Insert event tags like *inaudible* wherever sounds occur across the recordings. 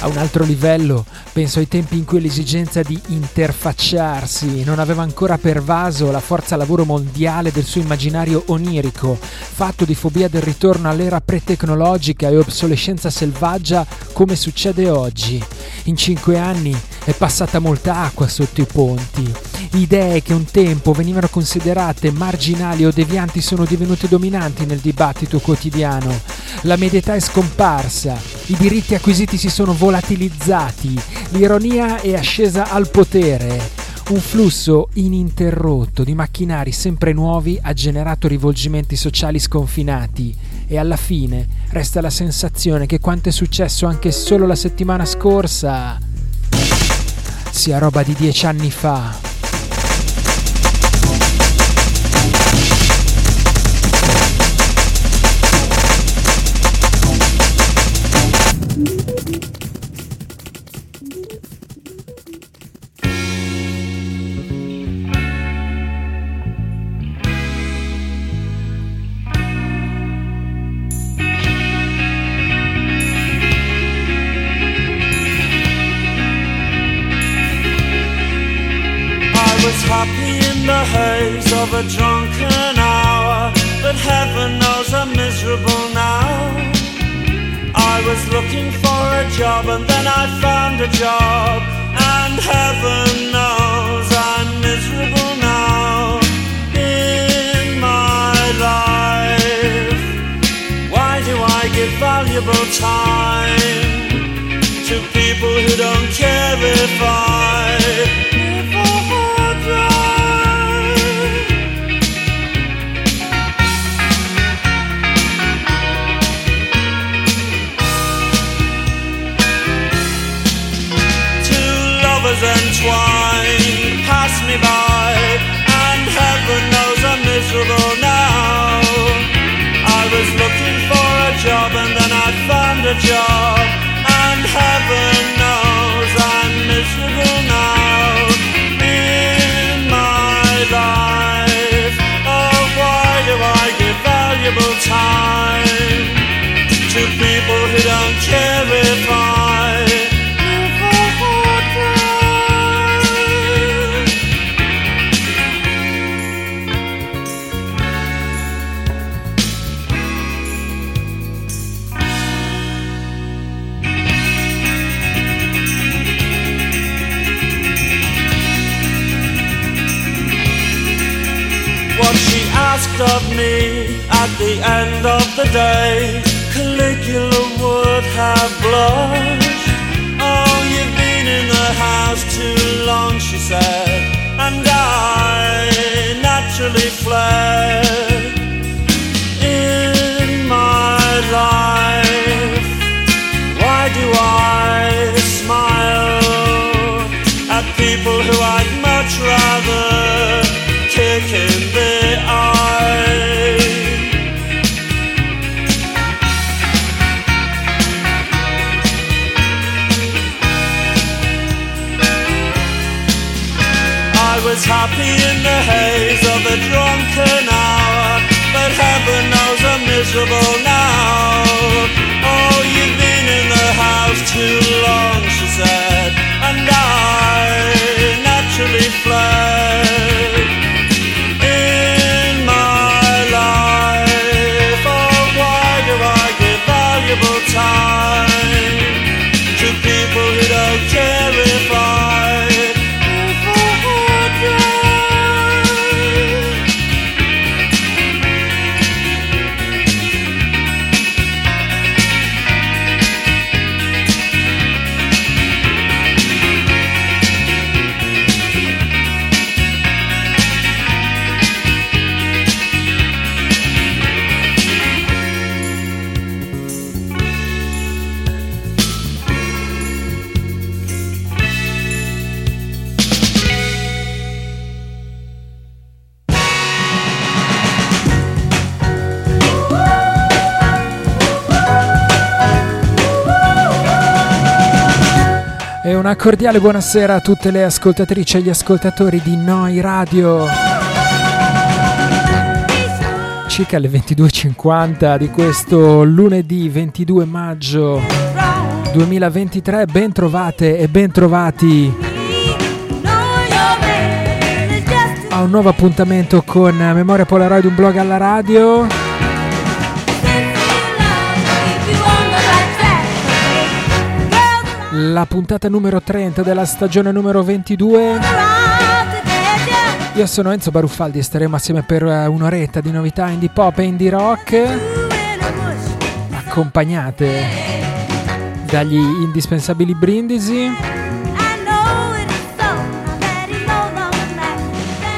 A un altro livello, penso ai tempi in cui l'esigenza di interfacciarsi non aveva ancora pervaso la forza lavoro mondiale del suo immaginario onirico, fatto di fobia del ritorno all'era pre-tecnologica e obsolescenza selvaggia come succede oggi. In cinque anni è passata molta acqua sotto i ponti. Idee che un tempo venivano considerate marginali o devianti sono divenute dominanti nel dibattito quotidiano. La medietà è scomparsa, i diritti acquisiti si sono volatilizzati, l'ironia è ascesa al potere. Un flusso ininterrotto di macchinari sempre nuovi ha generato rivolgimenti sociali sconfinati e alla fine resta la sensazione che quanto è successo anche solo la settimana scorsa sia roba di dieci anni fa. A drunken hour, but heaven knows I'm miserable now. I was looking for a job and then I found a job, and heaven knows I'm miserable now in my life. Why do I give valuable time to people who don't care if I? Me by, and heaven knows I'm miserable now. I was looking for a job and then I found a job, and heaven knows I'm miserable now in my life. Oh, why do I give valuable time to people who don't care if I? Asked of me at the end of the day. Caligula would have blushed. Oh, you've been in the house too long, she said, and I naturally fled. In my life, why do I haze of a drunken hour, but heaven knows I'm miserable cordiale buonasera a tutte le ascoltatrici e gli ascoltatori di Noi Radio. Circa alle 22.50 di questo lunedì 22 maggio 2023, ben trovate e ben trovati a un nuovo appuntamento con Memoria Polaroid, un blog alla radio. La puntata numero 30 della stagione numero 22. Io sono Enzo Baruffaldi e staremo assieme per eh, un'oretta di novità indie pop e indie rock, accompagnate dagli indispensabili brindisi.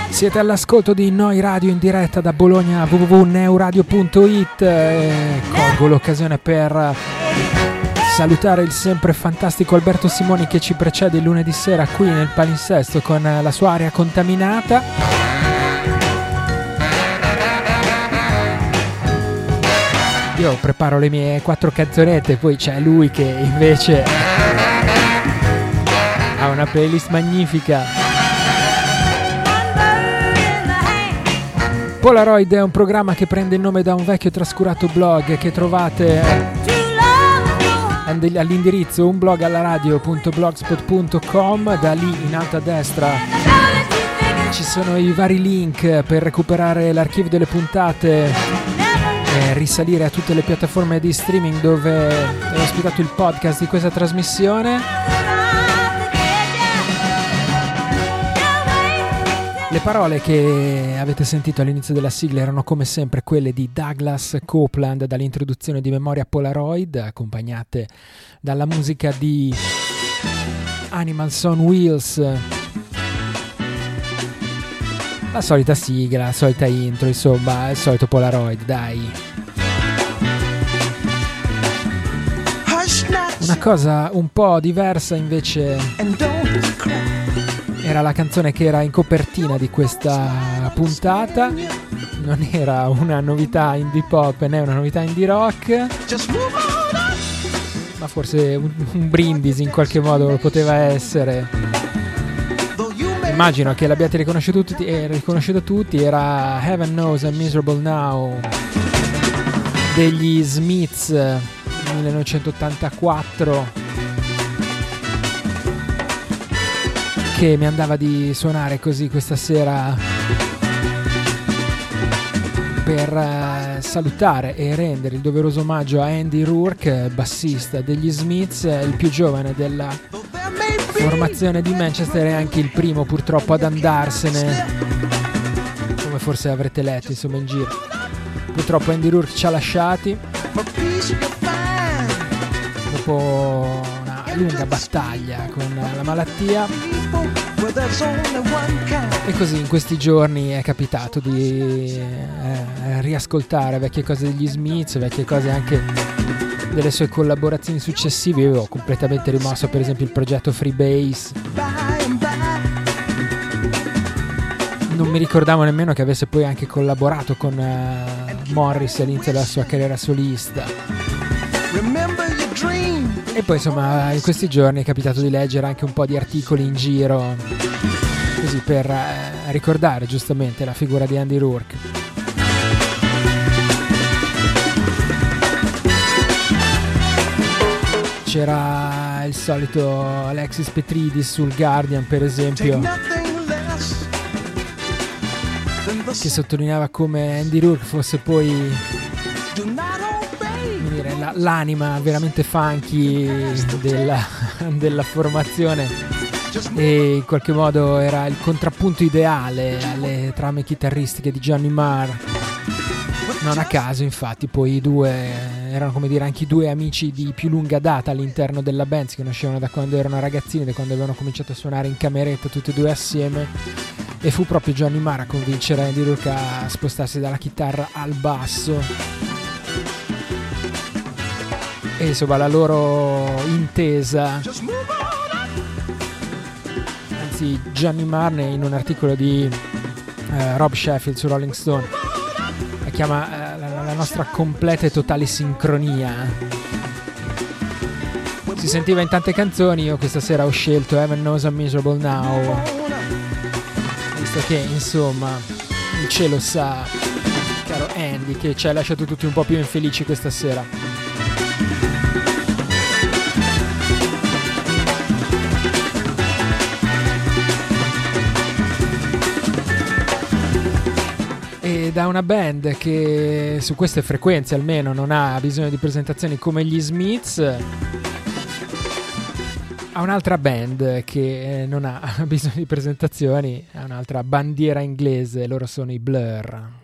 Siete all'ascolto di Noi Radio in diretta da Bologna www.neuradio.it. Eh, colgo l'occasione per salutare il sempre fantastico Alberto Simoni che ci precede il lunedì sera qui nel palinsesto con la sua aria contaminata. Io preparo le mie quattro canzonette, poi c'è lui che invece ha una playlist magnifica. Polaroid è un programma che prende il nome da un vecchio trascurato blog che trovate all'indirizzo unblog alla radio.blogspot.com, da lì in alto a destra ci sono i vari link per recuperare l'archivio delle puntate e risalire a tutte le piattaforme di streaming dove è ospitato il podcast di questa trasmissione. Le parole che avete sentito all'inizio della sigla erano come sempre quelle di Douglas Copeland dall'introduzione di Memoria Polaroid, accompagnate dalla musica di Animals on Wheels. La solita sigla, la solita intro, insomma, il solito Polaroid, dai. Una cosa un po' diversa invece era la canzone che era in copertina di questa puntata. Non era una novità indie pop né una novità indie rock. Ma forse un, un brindisi in qualche modo lo poteva essere. Immagino che l'abbiate riconosciuto tutti, eh, riconosciuto tutti, era Heaven Knows I'm Miserable Now degli Smiths 1984 che mi andava di suonare così questa sera per uh, salutare e rendere il doveroso omaggio a Andy Rourke, bassista degli Smiths, il più giovane della formazione di Manchester e anche il primo purtroppo ad andarsene, come forse avrete letto insomma in giro. Purtroppo Andy Rourke ci ha lasciati dopo lunga battaglia con la malattia e così in questi giorni è capitato di eh, riascoltare vecchie cose degli Smiths, vecchie cose anche delle sue collaborazioni successive. Io ho completamente rimosso per esempio il progetto Freebase. Non mi ricordavo nemmeno che avesse poi anche collaborato con uh, Morris all'inizio della sua carriera solista. E poi insomma in questi giorni è capitato di leggere anche un po' di articoli in giro, così per eh, ricordare giustamente la figura di Andy Rourke. C'era il solito Alexis Petridis sul Guardian per esempio che sottolineava come Andy Rourke fosse poi la, l'anima veramente funky della, della formazione e in qualche modo era il contrappunto ideale alle trame chitarristiche di Johnny Marr. Non a caso, infatti, poi i due erano come dire anche i due amici di più lunga data all'interno della band, si conoscevano da quando erano ragazzini, da quando avevano cominciato a suonare in cameretta tutti e due assieme. E fu proprio Johnny Marr a convincere Andy Rourke a spostarsi dalla chitarra al basso e insomma la loro intesa. Anzi Gianni Marne in un articolo di uh, Rob Sheffield su Rolling Stone la chiama uh, la, la nostra completa e totale sincronia. Si sentiva in tante canzoni, io questa sera ho scelto Heaven Knows I'm Miserable Now, visto che insomma il cielo sa, caro Andy, che ci ha lasciato tutti un po' più infelici questa sera. Da una band che su queste frequenze almeno non ha bisogno di presentazioni come gli Smiths a un'altra band che eh, non ha *laughs* bisogno di presentazioni, a un'altra bandiera inglese, loro sono i Blur.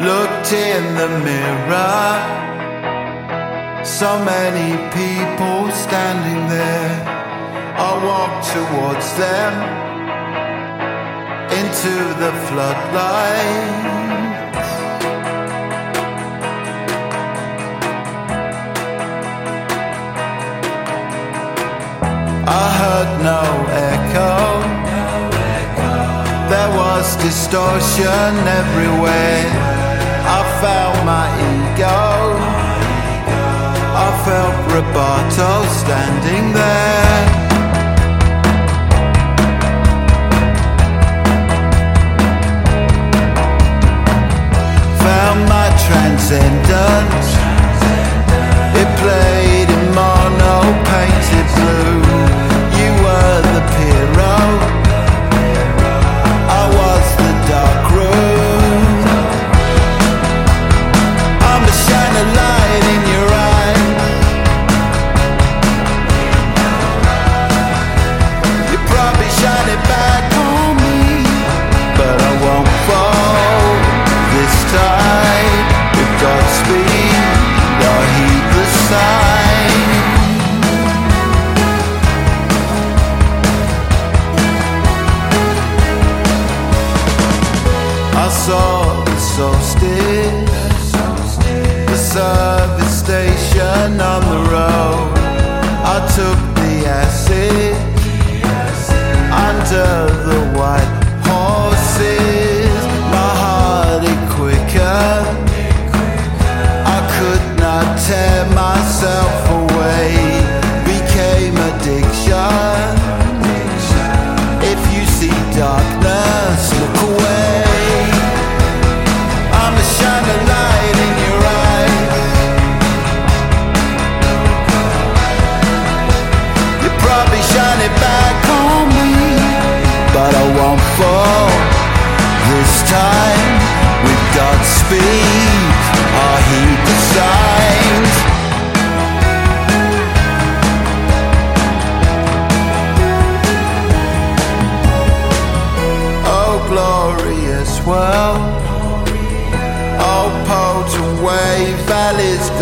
Looked in the mirror So many people standing there. I walk towards them into the floodlight. I heard no echo. There was distortion everywhere. I found my ego. Felt Roberto standing there. Found my transcendence.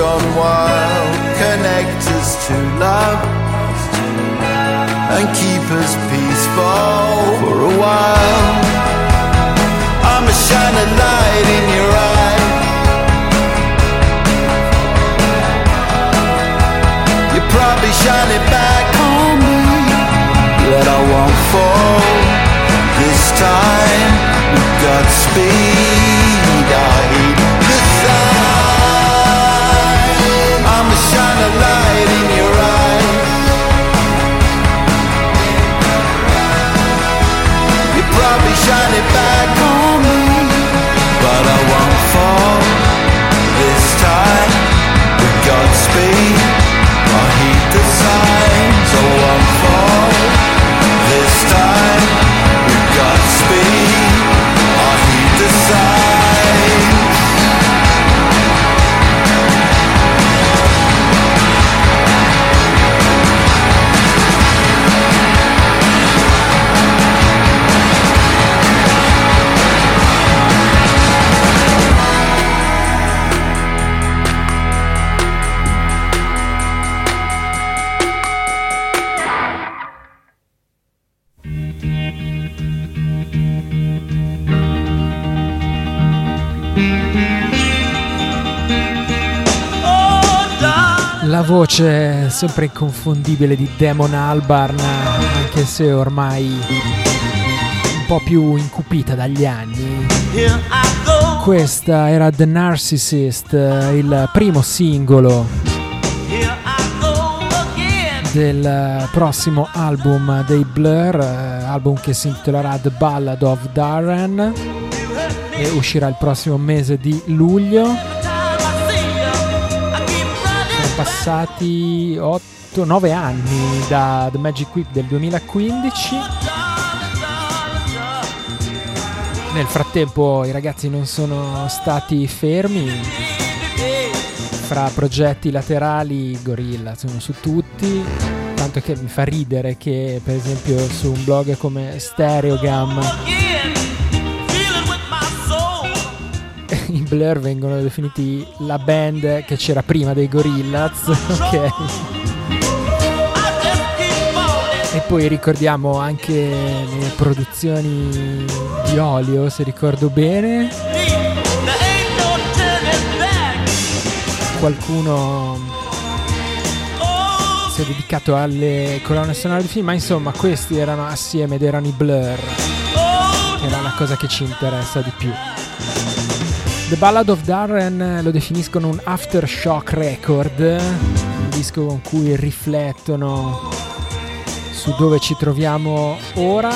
Gone wild. Connect us to love and keep us peaceful for a while. I'm a shining light in your eye. You probably shine it back on me, but I won't fall this time. With voce sempre inconfondibile di Damon Albarn, anche se ormai un po' più incupita dagli anni. Questa era The Narcissist, il primo singolo del prossimo album dei Blur, album che si intitolerà The Ballad of Darren e uscirà il prossimo mese di luglio. Passati 8-9 anni da The Magic Whip del 2015 Nel frattempo i ragazzi non sono stati fermi. Fra progetti laterali Gorilla sono su tutti. Tanto che mi fa ridere che per esempio su un blog come Stereogam i Blur vengono definiti la band che c'era prima dei Gorillaz. *laughs* Ok. E poi ricordiamo anche le produzioni di olio, se ricordo bene. Qualcuno si è dedicato alle colonne sonore di film, ma insomma questi erano assieme ed erano i Blur, era la cosa che ci interessa di più. The Ballad of Darren lo definiscono un aftershock record, un disco con cui riflettono su dove ci troviamo ora.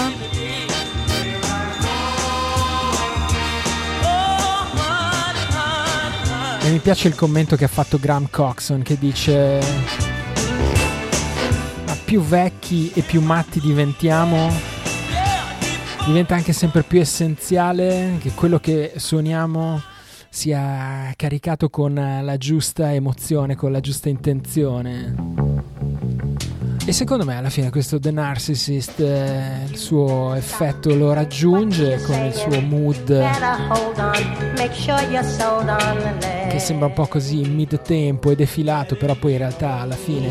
E mi piace il commento che ha fatto Graham Coxon che dice ma più vecchi e più matti diventiamo diventa anche sempre più essenziale che quello che suoniamo sia caricato con la giusta emozione, con la giusta intenzione. E secondo me alla fine questo The Narcissist eh, il suo effetto lo raggiunge con il suo mood che sembra un po' così mid tempo e defilato, però poi in realtà alla fine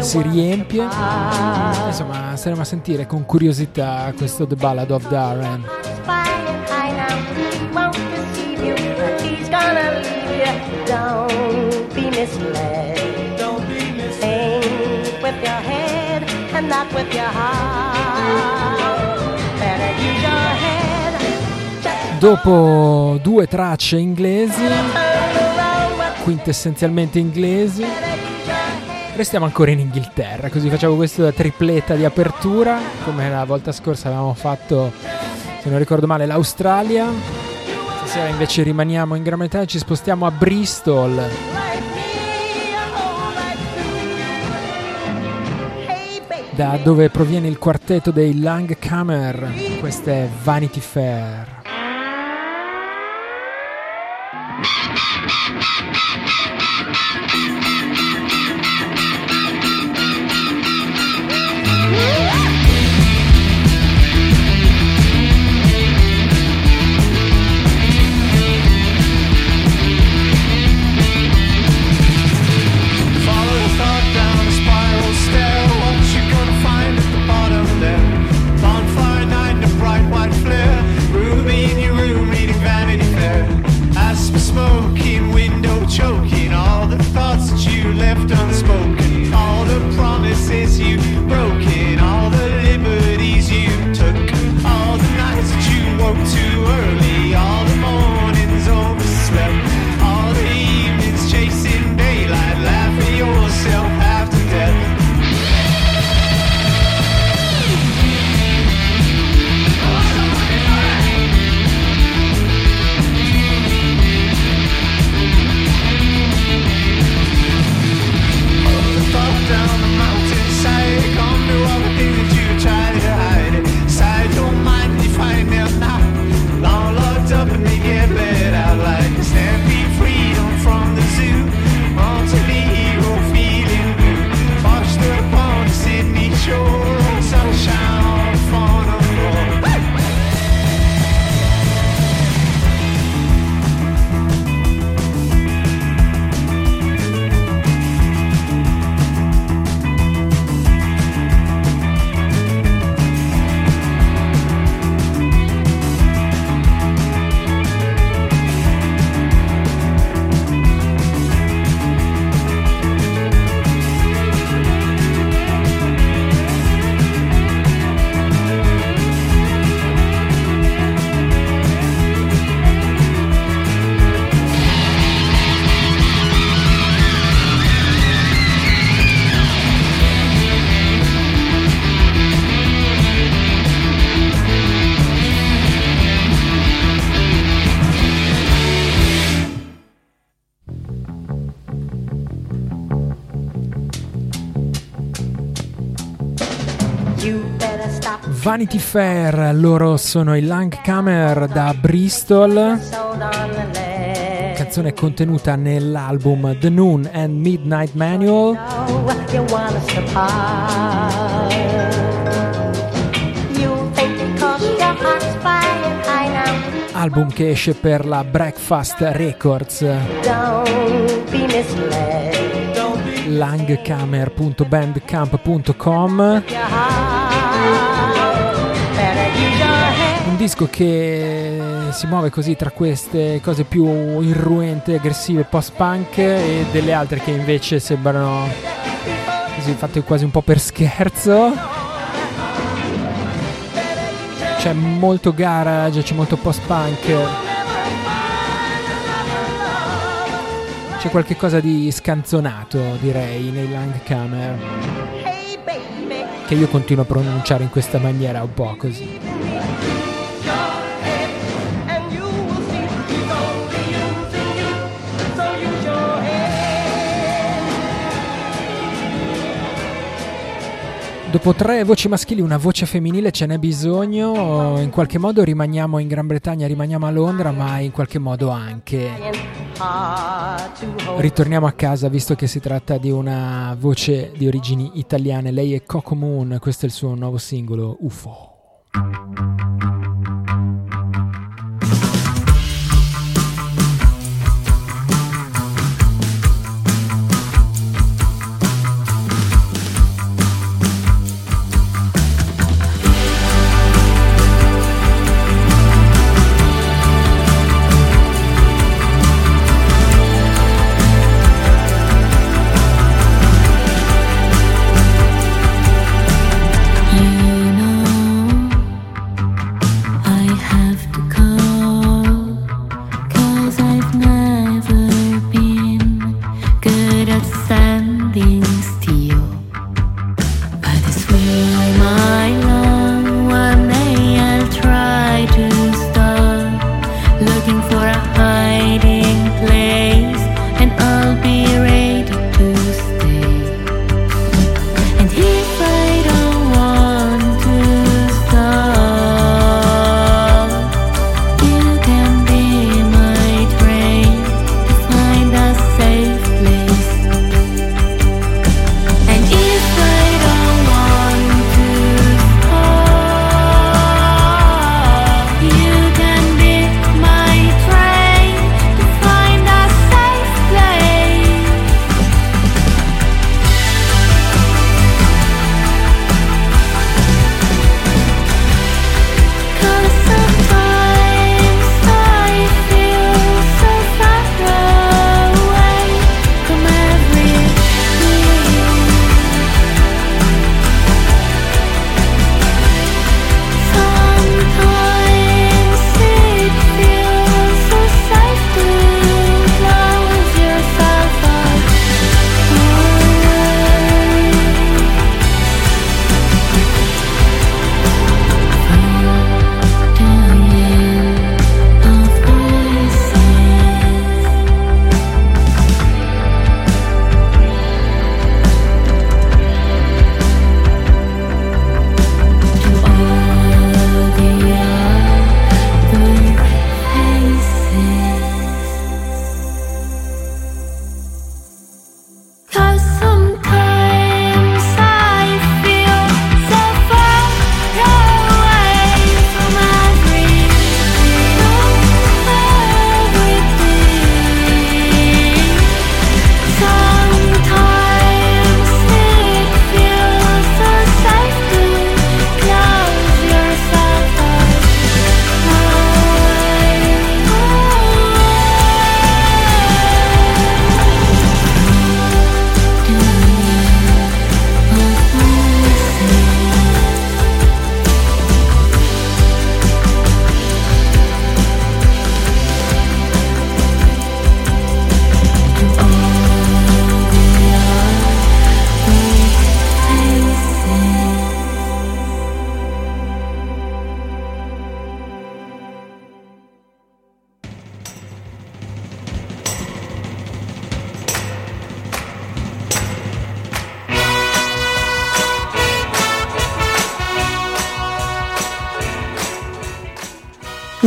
si riempie. Insomma, staremo a sentire con curiosità questo The Ballad of Darren. Don't be misled. with your head and not with your heart. Better use your head. Dopo due tracce inglesi, quintessenzialmente inglesi, restiamo ancora in Inghilterra, così facciamo questa tripletta di apertura, come la volta scorsa avevamo fatto, se non ricordo male, l'Australia. Stasera invece rimaniamo in Gran Bretagna e ci spostiamo a Bristol da dove proviene il quartetto dei Langkammer. Questa è Vanity Fair. Vanity Fair, loro sono i Langkammer da Bristol. Canzone contenuta nell'album The Noon and Midnight Manual. Album che esce per la Breakfast Records. langkammer.bandcamp.com disco che si muove così tra queste cose più irruente, aggressive, post-punk e delle altre che invece sembrano così fatte quasi un po' per scherzo. C'è molto garage, c'è molto post-punk. C'è qualche cosa di scanzonato, direi, nei Langkammer. Che io continuo a pronunciare in questa maniera un po' così. Dopo tre voci maschili, una voce femminile ce n'è bisogno. In qualche modo rimaniamo in Gran Bretagna, rimaniamo a Londra, ma in qualche modo anche ritorniamo a casa visto che si tratta di una voce di origini italiane. Lei è Coco Moon, questo è il suo nuovo singolo UFO.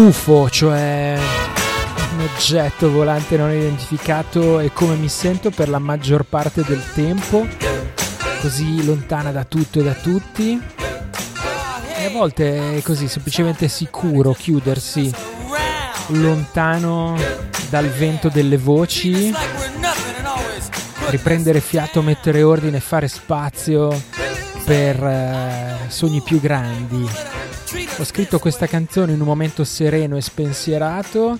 UFO, cioè un oggetto volante non identificato e come mi sento per la maggior parte del tempo, così lontana da tutto e da tutti. E a volte è così, semplicemente sicuro chiudersi lontano dal vento delle voci, riprendere fiato, mettere ordine, fare spazio per eh, sogni più grandi. Ho scritto questa canzone in un momento sereno e spensierato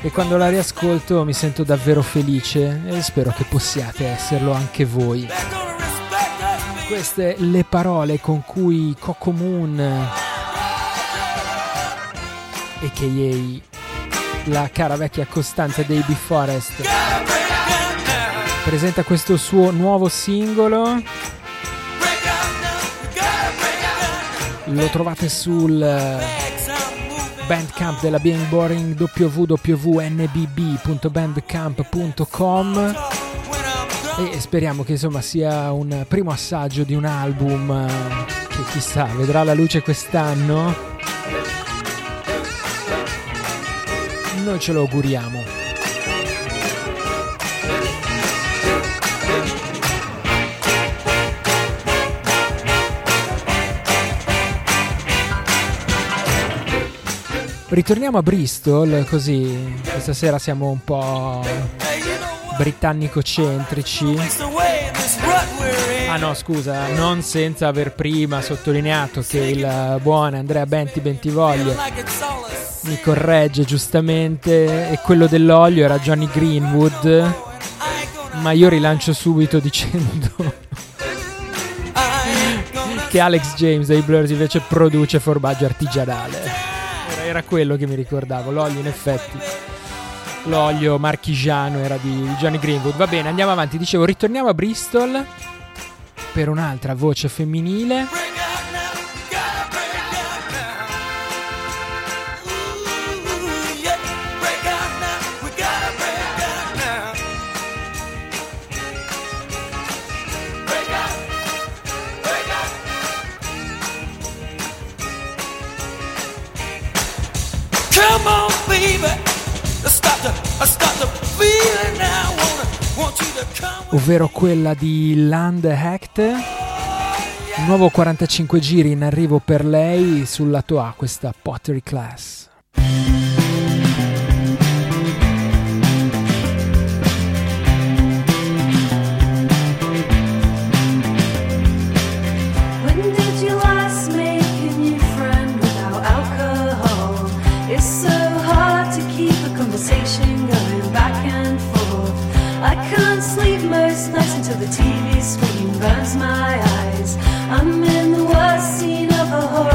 e quando la riascolto mi sento davvero felice e spero che possiate esserlo anche voi. Queste le parole con cui Coco Moon a.k.a. la cara vecchia costante dei Be Forest presenta questo suo nuovo singolo lo trovate sul eh, bandcamp della Being Boring www.nbb.bandcamp.com e speriamo che insomma sia un primo assaggio di un album eh, che chissà vedrà la luce quest'anno. Noi ce lo auguriamo Ritorniamo a Bristol, così questa sera siamo un po' britannico-centrici. Ah no, scusa, non senza aver prima sottolineato che il buon Andrea Benti Bentivoglia mi corregge giustamente e quello dell'olio era Johnny Greenwood, ma io rilancio subito dicendo *laughs* che Alex James dei Blurs invece produce formaggio artigianale era quello che mi ricordavo, l'olio in effetti. L'olio marchigiano era di Johnny Greenwood. Va bene, andiamo avanti. Dicevo, ritorniamo a Bristol per un'altra voce femminile. Ovvero quella di Land Hecht. Nuovo 45 giri in arrivo per lei sul lato A, questa Pottery Class. the TV screen burns my eyes. I'm in the worst scene of a horror.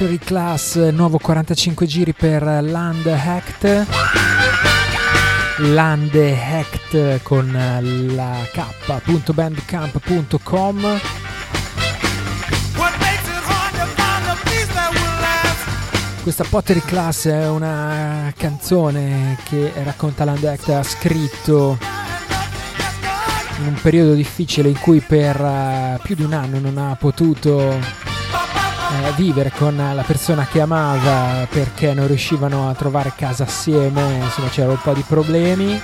Pottery Class, nuovo 45 giri per Land Hacked. Land Hacked con la k.bandcamp.com. Questa Pottery Class è una canzone che racconta Land Hacked ha scritto in un periodo difficile in cui per uh, più di un anno non ha potuto eh, vivere con la persona che amava perché non riuscivano a trovare casa assieme, insomma c'era un po' di problemi,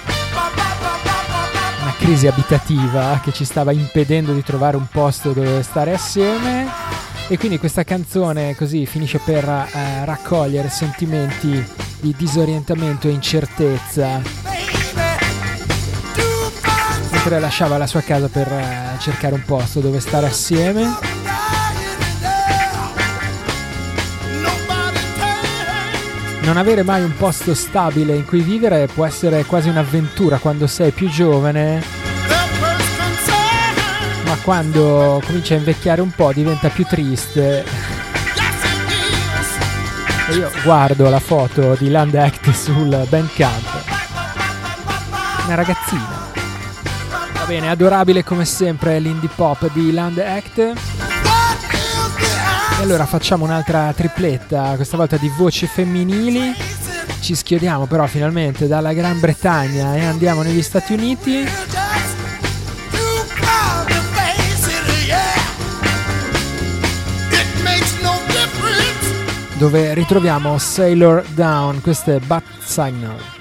una crisi abitativa che ci stava impedendo di trovare un posto dove stare assieme. E quindi questa canzone così finisce per eh, raccogliere sentimenti di disorientamento e incertezza. Lasciava la sua casa per eh, cercare un posto dove stare assieme non avere mai un posto stabile in cui vivere può essere quasi un'avventura quando sei più giovane, ma quando comincia a invecchiare un po' diventa più triste. E io guardo la foto di Land Act sul Bandcamp. Una ragazzina. Va bene, adorabile come sempre l'indie pop di Land Act. E allora facciamo un'altra tripletta, questa volta di voci femminili. Ci schiodiamo però finalmente dalla Gran Bretagna e andiamo negli Stati Uniti. Dove ritroviamo Sailor Down, questo è Bat Signal.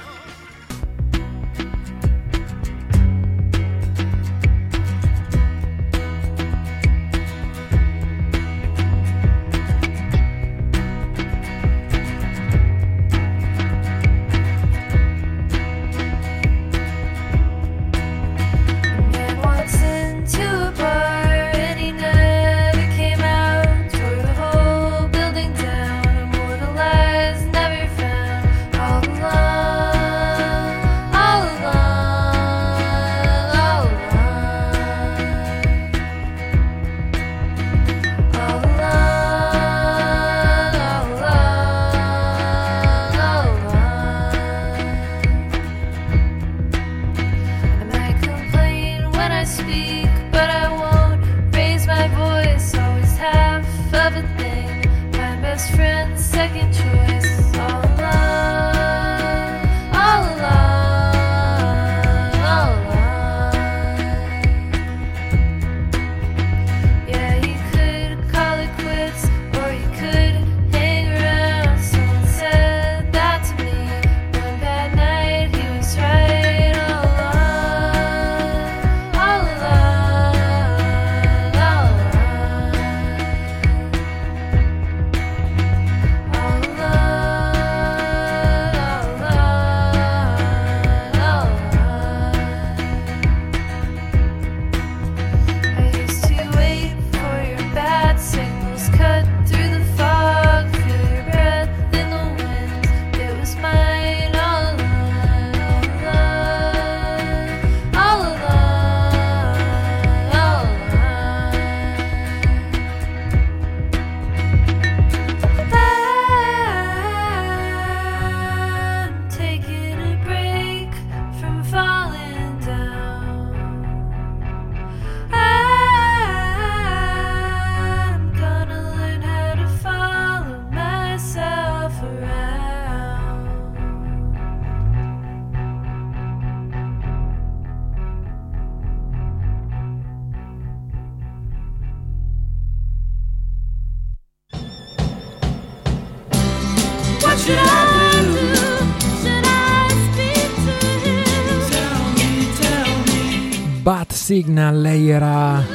Signal, lei era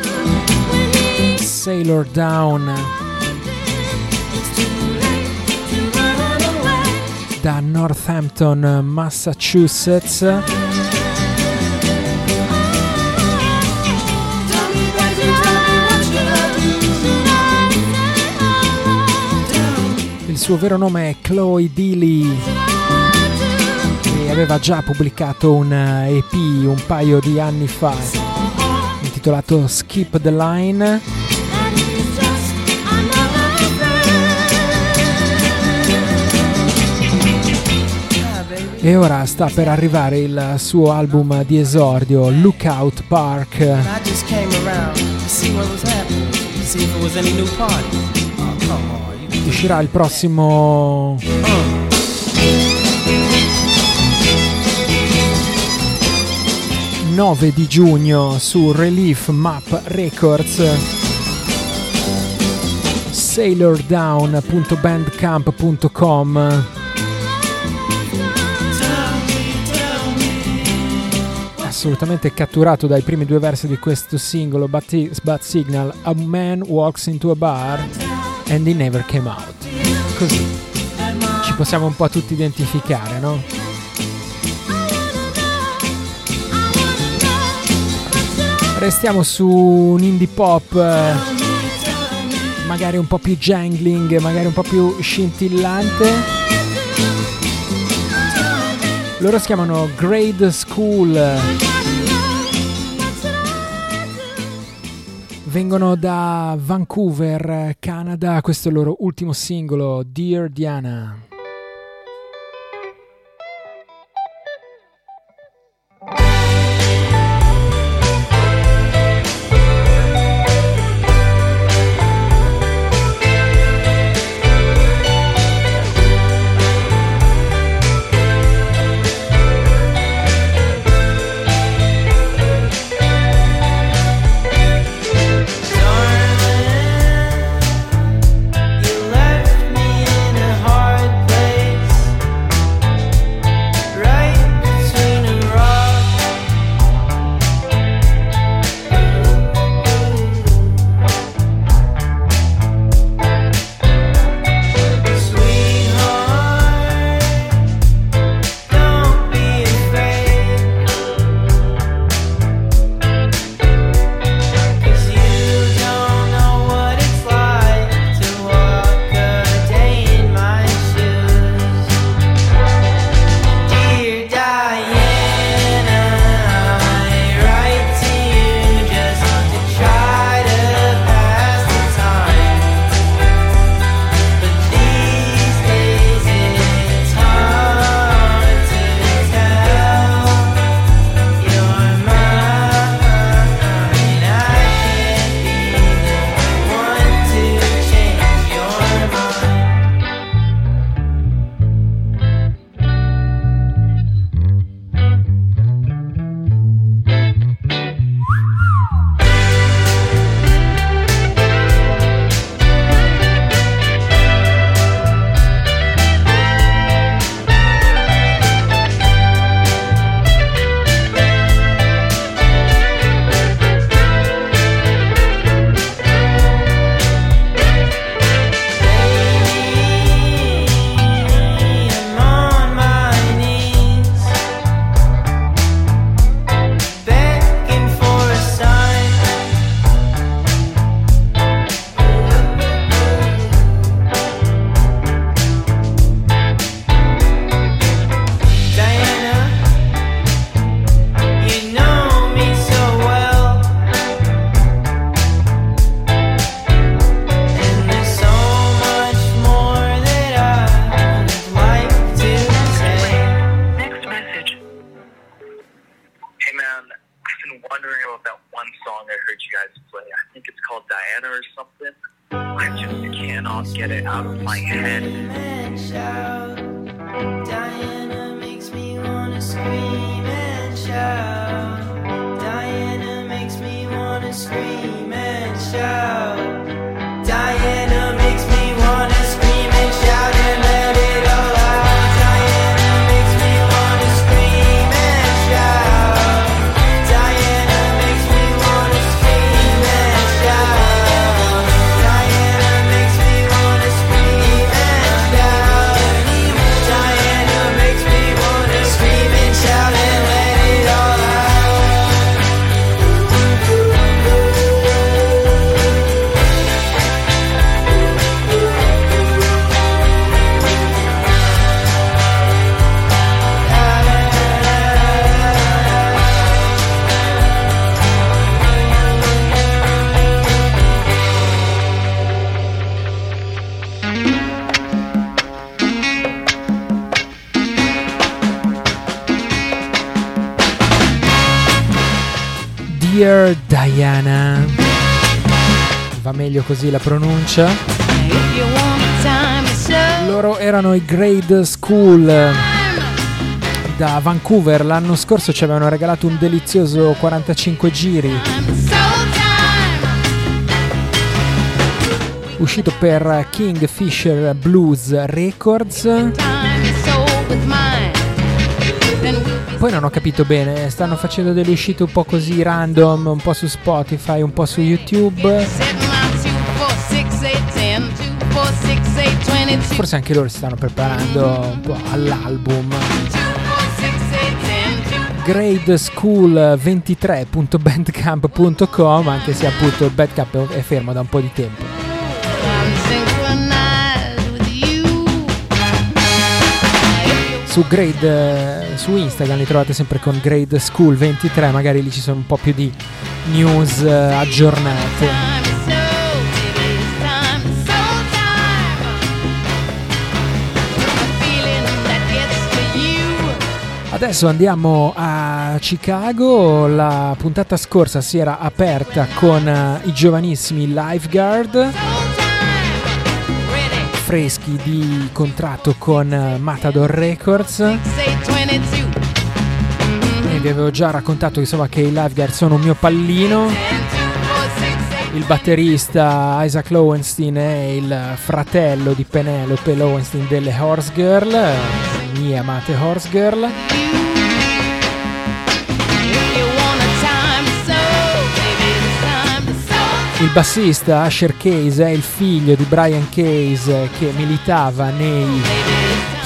Sailor Down da Northampton, Massachusetts. Il suo vero nome è Chloe Dealey e aveva già pubblicato un EP un paio di anni fa intitolato Skip the Line. E ora sta per arrivare il suo album di esordio, Lookout Park. Uscirà il prossimo 9 di giugno su Relief Map Records. sailordown.bandcamp.com Assolutamente catturato dai primi due versi di questo singolo Bad Signal A man walks into a bar and he never came out. Così ci possiamo un po' tutti identificare, no? Restiamo su un indie pop, eh, magari un po' più jangling, magari un po' più scintillante. Loro si chiamano Grade School. Vengono da Vancouver, Canada, questo è il loro ultimo singolo, Dear Diana. Così la pronuncia. Loro erano i Grade School da Vancouver. L'anno scorso ci avevano regalato un delizioso 45 giri uscito per Kingfisher Blues Records. Poi non ho capito bene, stanno facendo delle uscite un po' così random, un po' su Spotify, un po' su YouTube. Forse anche loro si stanno preparando un po' all'album. gradeschool23.bandcamp.com anche se appunto il Bandcamp è fermo da un po' di tempo. Su Grade, su Instagram li trovate sempre con Grade School 23, magari lì ci sono un po' più di news eh, aggiornate. Adesso andiamo a Chicago, la puntata scorsa si era aperta con uh, i giovanissimi Lifeguard, freschi di contratto con uh, Matador Records. E vi avevo già raccontato insomma, che i Lifeguard sono un mio pallino. Il batterista Isaac Lowenstein è il fratello di Penelope Lowenstein delle Horse Girl, mie amate Horse Girl. Il bassista Asher Case è il figlio di Brian Case che militava nei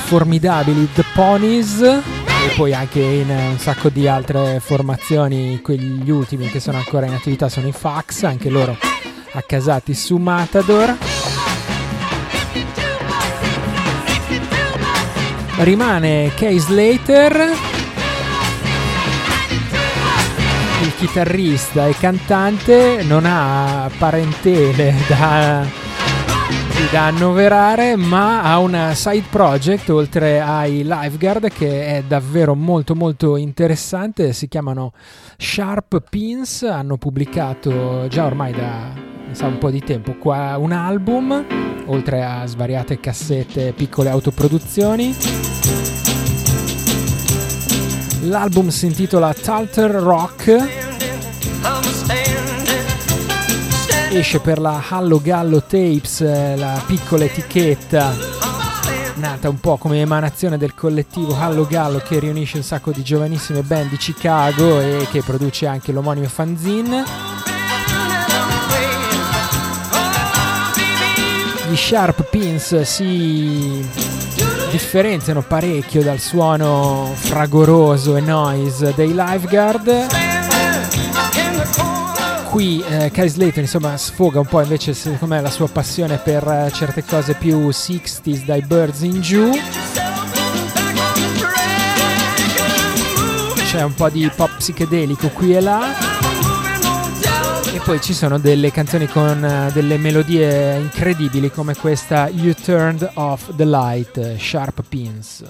formidabili The Ponies e poi anche in un sacco di altre formazioni, quegli ultimi che sono ancora in attività sono i Fax, anche loro accasati su Matador. Rimane Kay Slater, il chitarrista e cantante, non ha parentele *laughs* da, da annoverare, ma ha una side project oltre ai Lifeguard che è davvero molto molto interessante, si chiamano Sharp Pins, hanno pubblicato già ormai da sa, un po' di tempo qua un album, oltre a svariate cassette, piccole autoproduzioni. L'album si intitola Talter Rock. Esce per la Hallo Gallo Tapes, eh, la piccola etichetta nata un po' come emanazione del collettivo Hallo Gallo che riunisce un sacco di giovanissime band di Chicago e che produce anche l'omonimo fanzine. Gli Sharp Pins si differenziano parecchio dal suono fragoroso e noise dei Lifeguard. Qui eh, Kai Slater insomma sfoga un po' invece secondo me la sua passione per eh, certe cose più 60s dai Birds in giù. C'è un po' di pop psichedelico qui e là. E poi ci sono delle canzoni con eh, delle melodie incredibili come questa You Turned Off the Light, Sharp Pins.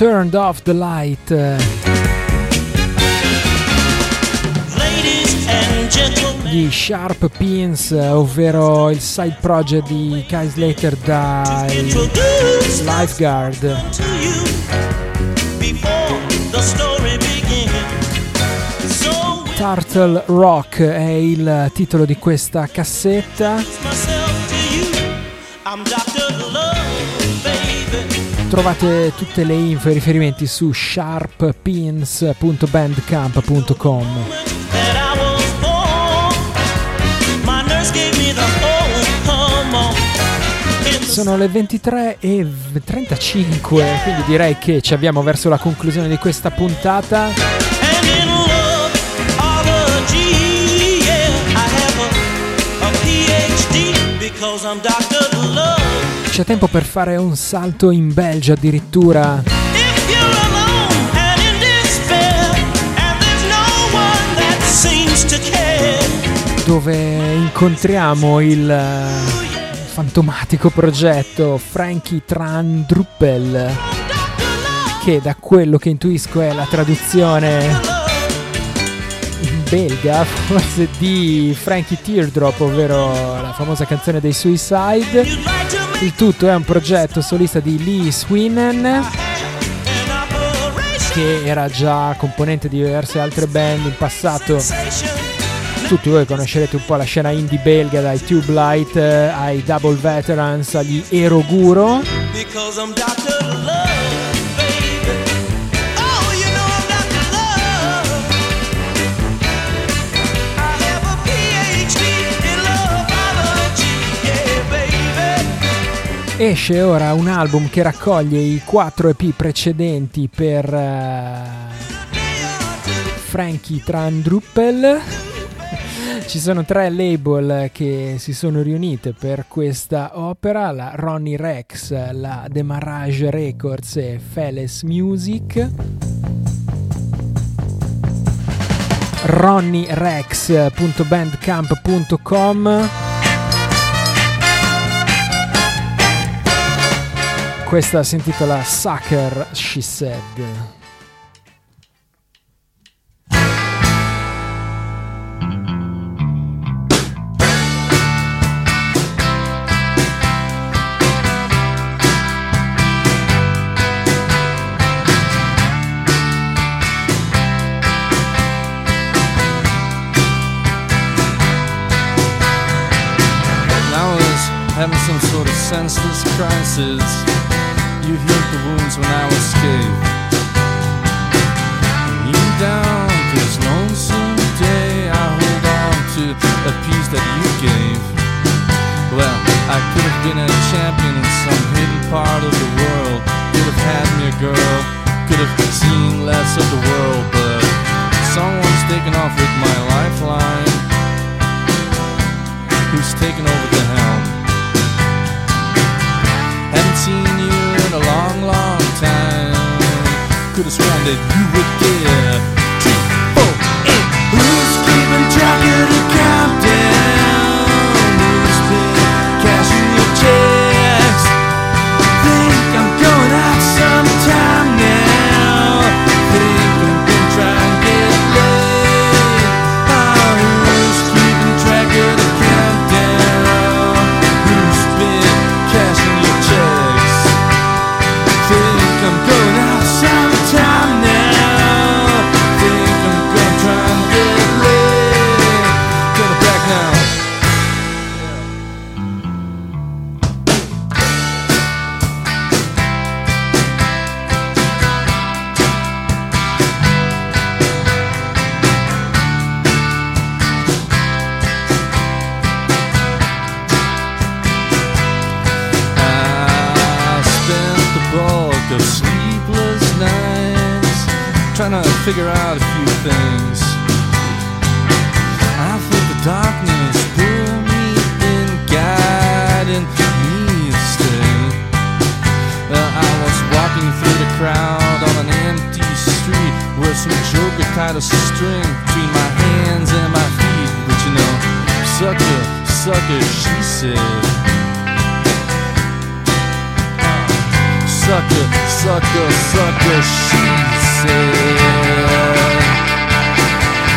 Turned Off the Light. Gli Sharp Pins, ovvero il side project di Kai Slater dai introduce Lifeguard. Turtle Rock è il titolo di questa cassetta. Trovate tutte le info e i riferimenti su sharppins.bandcamp.com. Sono le 23 e 35, quindi direi che ci avviamo verso la conclusione di questa puntata. I'm Dr. Love. C'è tempo per fare un salto in Belgio addirittura. Despair, no dove incontriamo il eh, fantomatico progetto Frankie Tran Druppel, che da quello che intuisco è la traduzione in belga, *laughs* forse di Frankie Teardrop, ovvero la famosa canzone dei Suicide. Il tutto è un progetto solista di Lee Swinen, che era già componente di diverse altre band in passato. Tutti voi conoscerete un po' la scena indie belga dai Tube Light eh, ai Double Veterans agli Eroguro. Esce ora un album che raccoglie i 4 EP precedenti per eh, Frankie Trandruppel. Ci sono tre label che si sono riunite per questa opera, la Ronnie Rex, la Demarrage Records e Feles Music. ronnierex.bandcamp.com Questa si intitola Sucker She Said. Having some sort of senseless crisis. You healed the wounds when I scathed. And even down this lonesome day, I hold on to a piece that you gave. Well, I could have been a champion in some hidden part of the world. Could have had me a girl. Could have seen less of the world, but someone's taken off with my lifeline who's taken over the helm. Could have sworn that you would get two, four, eight. Who's keeping track of the tied a string between my hands and my feet. But you know, sucker, sucker, she said. sucker, sucker, sucker, she said.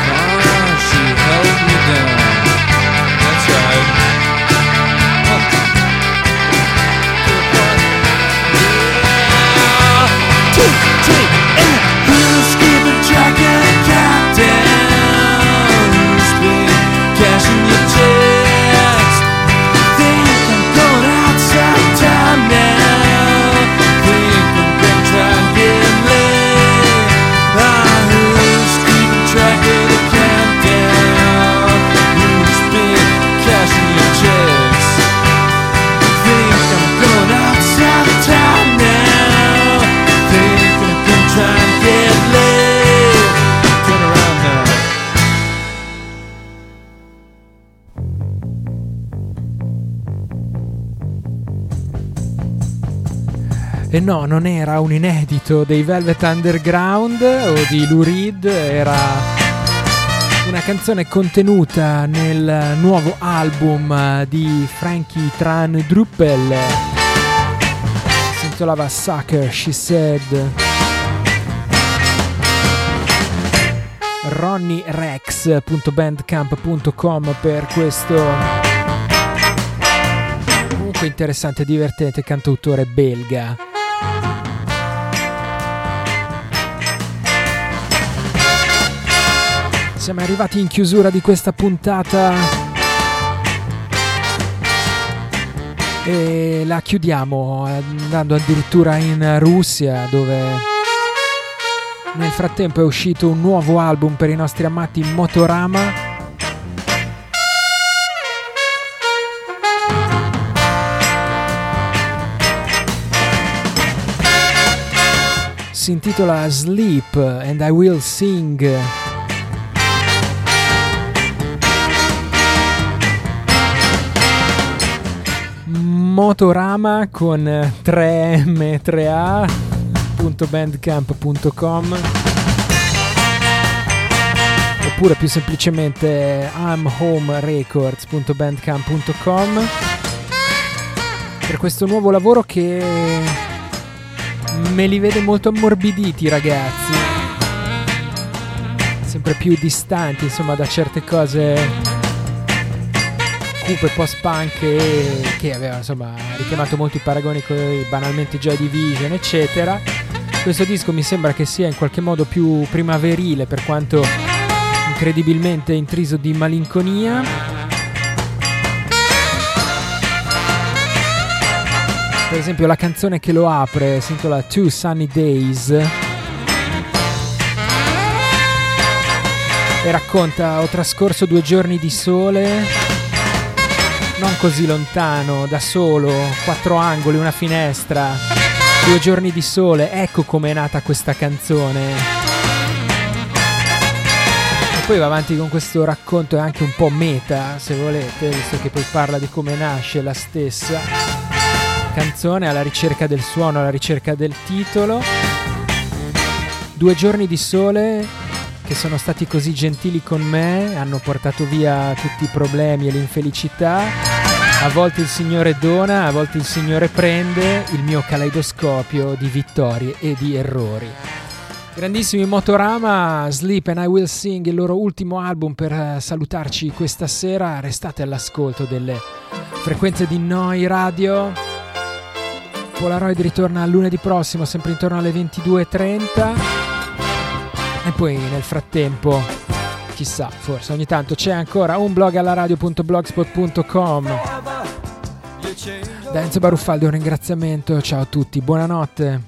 Ah, she held me down. That's right. Two, E no, non era un inedito dei Velvet Underground o di Lou Reed, era una canzone contenuta nel nuovo album di Frankie Tran Druppel. Si intitolava Sucker, She Said. ronnierex.bandcamp.com per questo comunque interessante e divertente cantautore belga. Siamo arrivati in chiusura di questa puntata e la chiudiamo andando addirittura in Russia dove nel frattempo è uscito un nuovo album per i nostri amati Motorama. Si intitola Sleep and I Will Sing. Motorama con 3M 3A www.bandcamp.com oppure più semplicemente imhomerecords.bandcamp.com per questo nuovo lavoro che me li vede molto ammorbiditi ragazzi. Sempre più distanti insomma da certe cose post-punk e che aveva insomma richiamato molti paragoni con i banalmente Joy Division eccetera. Questo disco mi sembra che sia in qualche modo più primaverile per quanto incredibilmente intriso di malinconia. Per esempio la canzone che lo apre si intitola Two Sunny Days. E racconta ho trascorso due giorni di sole non così lontano, da solo, quattro angoli, una finestra, due giorni di sole, ecco come è nata questa canzone. E poi va avanti con questo racconto, è anche un po' meta, se volete, visto che poi parla di come nasce la stessa canzone, alla ricerca del suono, alla ricerca del titolo. Due giorni di sole che sono stati così gentili con me, hanno portato via tutti i problemi e l'infelicità. A volte il Signore dona, a volte il Signore prende il mio caleidoscopio di vittorie e di errori. Grandissimi Motorama, Sleep and I Will Sing, il loro ultimo album per eh, salutarci questa sera. Restate all'ascolto delle frequenze di Noi Radio. Polaroid ritorna lunedì prossimo, sempre intorno alle 22.30. E poi nel frattempo, chissà, forse ogni tanto c'è ancora un blog alla radio.blogspot.com. Da Enzo Baruffaldi un ringraziamento, ciao a tutti, buonanotte.